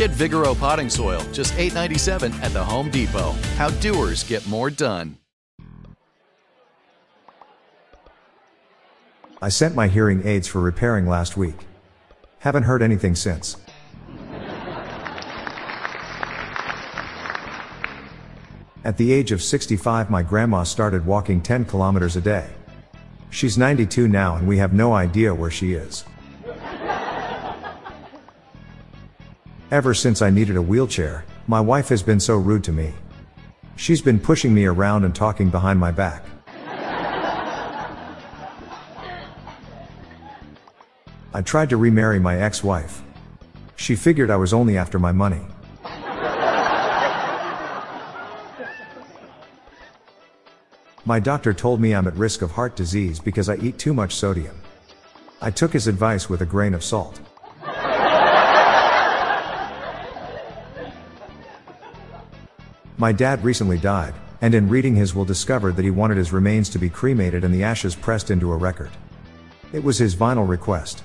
Get Vigoro potting soil, just $8.97 at the Home Depot. How doers get more done. I sent my hearing aids for repairing last week. Haven't heard anything since. At the age of 65, my grandma started walking 10 kilometers a day. She's 92 now and we have no idea where she is. Ever since I needed a wheelchair, my wife has been so rude to me. She's been pushing me around and talking behind my back. I tried to remarry my ex-wife. She figured I was only after my money. My doctor told me I'm at risk of heart disease because I eat too much sodium. I took his advice with a grain of salt. My dad recently died, and in reading his will discovered that he wanted his remains to be cremated and the ashes pressed into a record. It was his final request.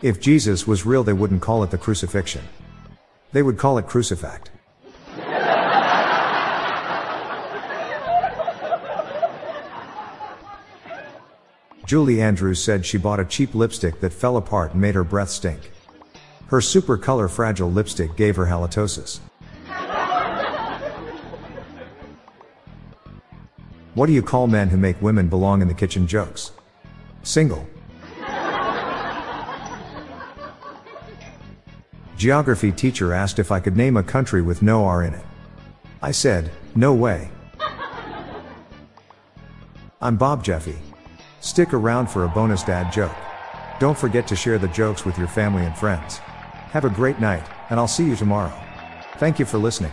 If Jesus was real, they wouldn't call it the crucifixion. They would call it crucifact. Julie Andrews said she bought a cheap lipstick that fell apart and made her breath stink. Her super color fragile lipstick gave her halitosis. What do you call men who make women belong in the kitchen jokes? Single. Geography teacher asked if I could name a country with no R in it. I said, no way. I'm Bob Jeffy. Stick around for a bonus dad joke. Don't forget to share the jokes with your family and friends. Have a great night, and I'll see you tomorrow. Thank you for listening.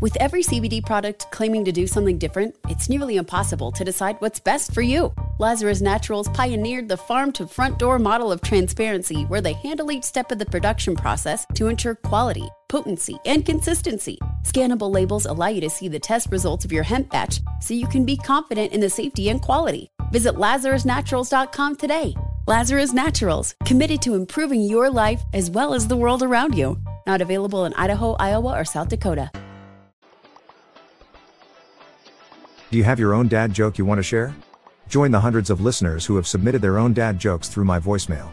With every CBD product claiming to do something different, it's nearly impossible to decide what's best for you. Lazarus Naturals pioneered the farm to front door model of transparency where they handle each step of the production process to ensure quality, potency, and consistency. Scannable labels allow you to see the test results of your hemp batch so you can be confident in the safety and quality. Visit LazarusNaturals.com today. Lazarus Naturals, committed to improving your life as well as the world around you. Not available in Idaho, Iowa, or South Dakota. Do you have your own dad joke you want to share? Join the hundreds of listeners who have submitted their own dad jokes through my voicemail.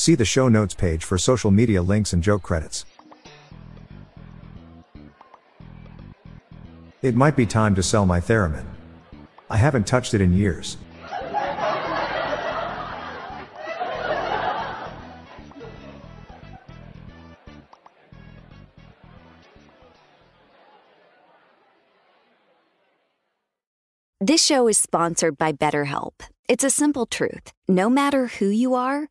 See the show notes page for social media links and joke credits. It might be time to sell my theremin. I haven't touched it in years. This show is sponsored by BetterHelp. It's a simple truth. No matter who you are,